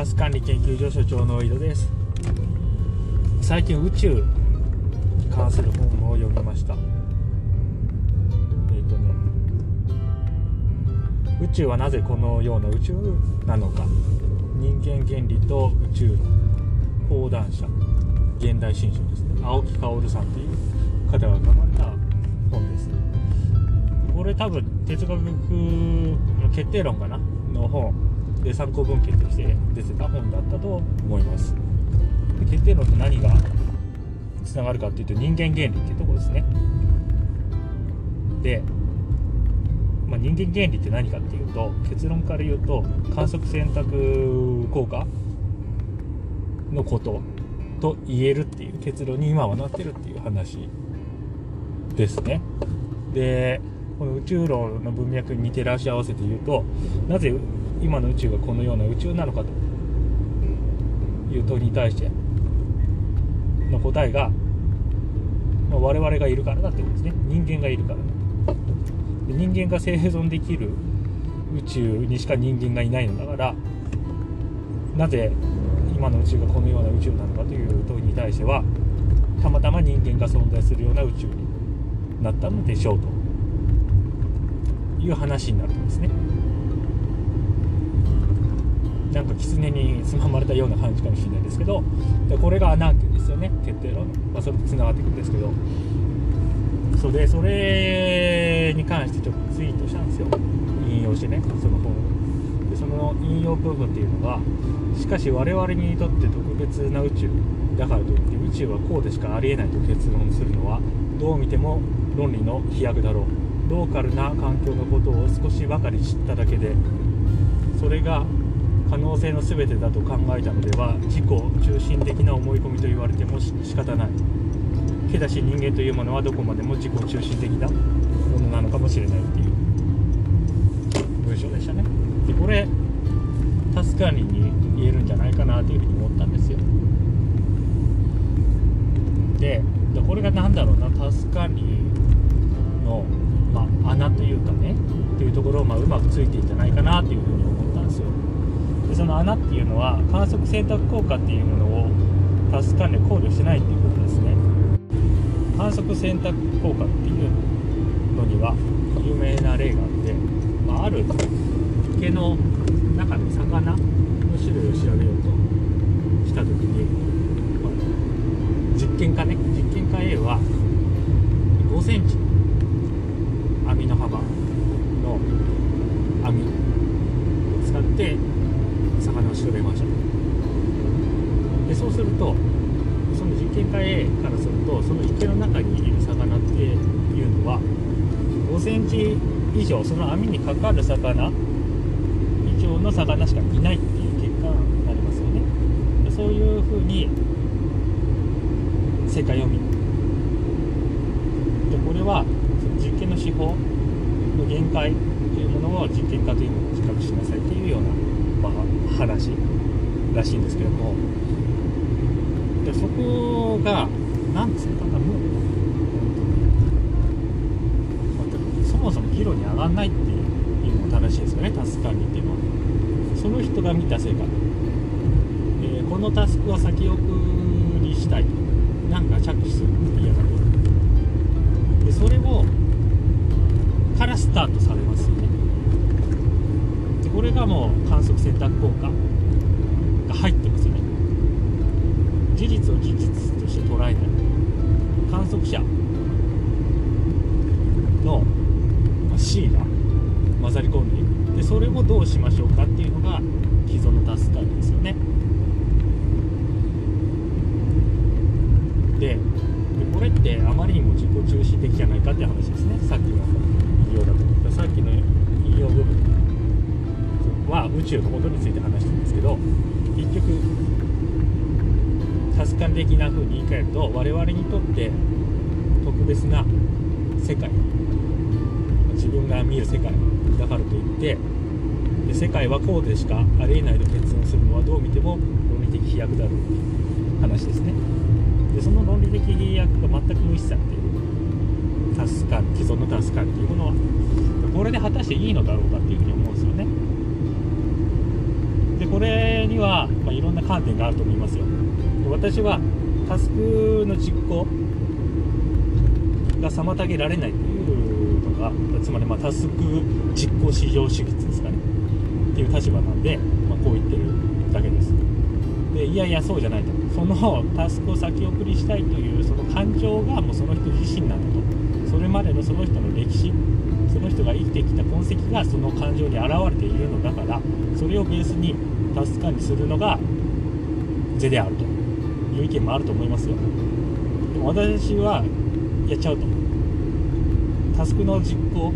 タス管理研究所所長の井戸です。最近宇宙に関する本を読みました。えっ、とね宇宙はなぜこのような宇宙なのか。人間原理と宇宙論講談社現代新書ですね。青木薫さんという方が書かれた本です。これ多分哲学の決定論かな？の本。で参考文献として出てた本だったと思います。で決定論と何がつながるかっていうと人間原理っていうところですね。で、まあ、人間原理って何かっていうと結論から言うと観測選択効果のことと言えるっていう結論に今はなってるっていう話ですね。でこの宇宙論の文脈に照らし合わせて言うとなぜ今の宇宙がこのような宇宙なのかという問いに対しての答えが、まあ、我々がいるからだってことですね。人間がいるからだで人間が生存できる宇宙にしか人間がいないのだからなぜ今の宇宙がこのような宇宙なのかという問いに対してはたまたま人間が存在するような宇宙になったのでしょうという話になるんですね。狐につままれたような感じかもしれないですけどでこれが穴開けですよね？決定論、まあ、それとつながっていくんですけど。それそれに関してちょっとツイートしたんですよ。引用してねその本でその引用部分っていうのがしかし我々にとって特別な宇宙だからといって宇宙はこうでしかありえないと結論するのはどう見ても論理の飛躍だろう。ローカルな環境のことを少しばかり知っただけでそれが可能性の全てだと考えたのでは自己中心的な思い込みと言われても仕方ない。けだし人間というものはどこまでも自己中心的なものなのかもしれないっていう。文章でしたね。でこれ助かりに言えるんじゃないかなというふうに思ったんですよ。でこれが何だろうな。助かりの、まあ、穴というかね。というところをまうまくついていんじゃないかなというふうに思ったんですよ。の穴っていうのは観測選択効果っていうものを助かりで考慮してないっていうことですね。観測選択効果っていうのには有名な例があって、まあ、ある池の中の魚の種類を調べようとした時に、まあ、実験家ね実験家 A は5センチの網の幅の網を使って魚を調べました。でそうするとその実験家からするとその池の中にいる魚っていうのは5センチ以上その網にかかる魚以上の魚しかいないっていう結果になりますよね。でそういうふうに世界を見るでこれは実験の手法の限界というものを実験家というものを自覚しなさいというような、まあ、話らしいんですけども。でそこが何ですかねもうそもそも議論に上がらないっていうのが正しいですよねタスク管理っていうのは。その人が見た世界、えー、このタスクは先送りしたいと。なんか着手するって嫌だとでそれをからスタートされますよね。これがもう観測選択効果が入ってますよね。事実を事実として捉えない観測者の C が混ざり込んでいく。でそれをどうしましょうかっていうのが既存のタスク管理ですよね。ででこれってあまりにも自己中心的じゃないかって話ですね。さっきの引用だと。さっきの宇宙のことについて話してるんですけど結局タス管的な風に言い換えると我々にとって特別な世界自分が見る世界だからといってで世界はこうでしかありえないと結論するのはどう見ても論理的飛躍だろうっていう話ですね。でその論理的飛躍が全く無視されている。タスカ既存のタスカっていうものはこれで果たしていいのだろうかっていうふうに思うんですよねでこれには、まあ、いろんな観点があると思いますよ。で私はタスクの実行が妨げられないというのがつまりまタスク実行至上主義ですかね。っていう立場なんで、まあ、こう言ってるだけです。でいやいやそうじゃないと。そのタスクを先送りしたいというその感情がもうその人自身なんだと。それまでのその人の歴史その人が生きてきた痕跡がその感情に現れているのだからそれをベースにタスク管理するのが是であるという意見もあると思いますよ。でも私はやっちゃうとタスクの実行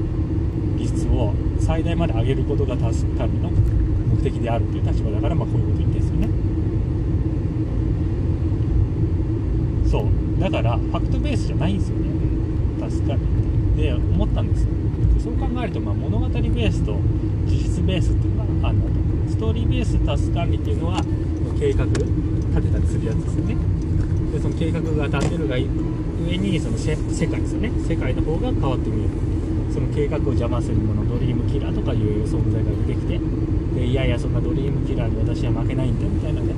率を最大まで上げることがタスク管理の目的であるという立場だから、まあ、こういうこと言ってんですよね。そう。だからファクトベースじゃないんですよね。タスク管理って。で思ったんですよ。そう考えると、まあ、物語ベースと事実ベースっていうのがあるんだとストーリーベースタス管理っていうのは計画立てたりするやつですよね。でその計画が立てるが上にその世界ですよね世界の方が変わってみる。その計画を邪魔するものドリームキラーとかいう存在が出てきてでいやいやそんなドリームキラーに私は負けないんだみたいなね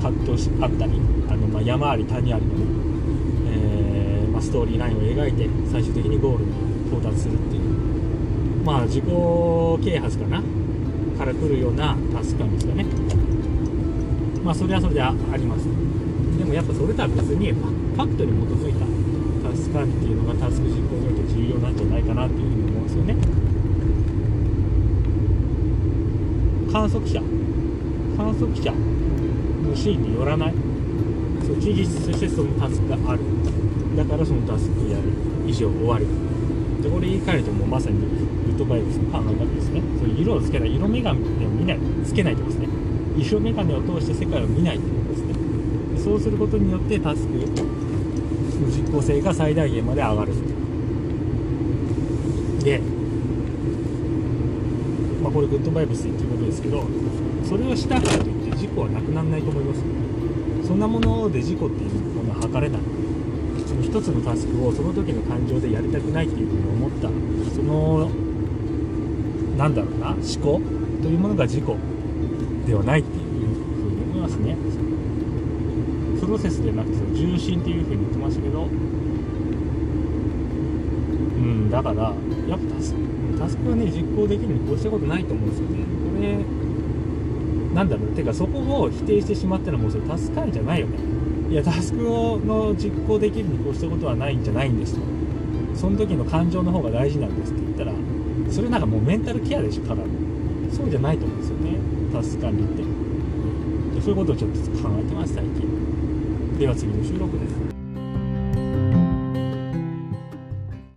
葛藤しあったりあの、ま、山あり谷ありのね、ストーリーラインを描いて最終的にゴールに到達するっていう。まあ自己啓発かな。から来るようなタスク感ですかね。まあそれはそれであります。でもやっぱそれとは別にファクトに基づいたタスク管理っていうのがタスク実行において重要なんじゃないかなっていうふうに思うんですよね。観測者。観測者。のシーンによらない。そう事実としてそのタスクがある。だからそのタスクやる以上終わりでこれ言い換えるともうまさにグッドバイブスの考え方ですね。そう色をつけない色眼鏡を見ない。つけないってことですね色眼鏡を通して世界を見ないということですね。そうすることによってタスクの実効性が最大限まで上がる。で、まあ、これグッドバイブスっていうことですけどそれをしたからといって事故はなくならないと思います。そんなもので事故っていうものは測れない。その一つのタスクをその時の感情でやりたくないっていうふうに思った。そのなんだろうな思考というものが事故ではないっていうふうに思いますね。プロセスではなくて重心っていうふうに言ってましたけど。うんだからやっぱタスクタスクはね実行できるにこうしたことないと思うんですよね。これなんだろう。てかそこを否定してしまったらもうそれタスク管理じゃないよね。いやタスクをの実行できるにこうしたことはないんじゃないんですとその時の感情の方が大事なんですって言ったらそれなんかもうメンタルケアでしょただの。そうじゃないと思うんですよね。タスク管理って。そういうことをちょっと考えてます最近。では次の収録です。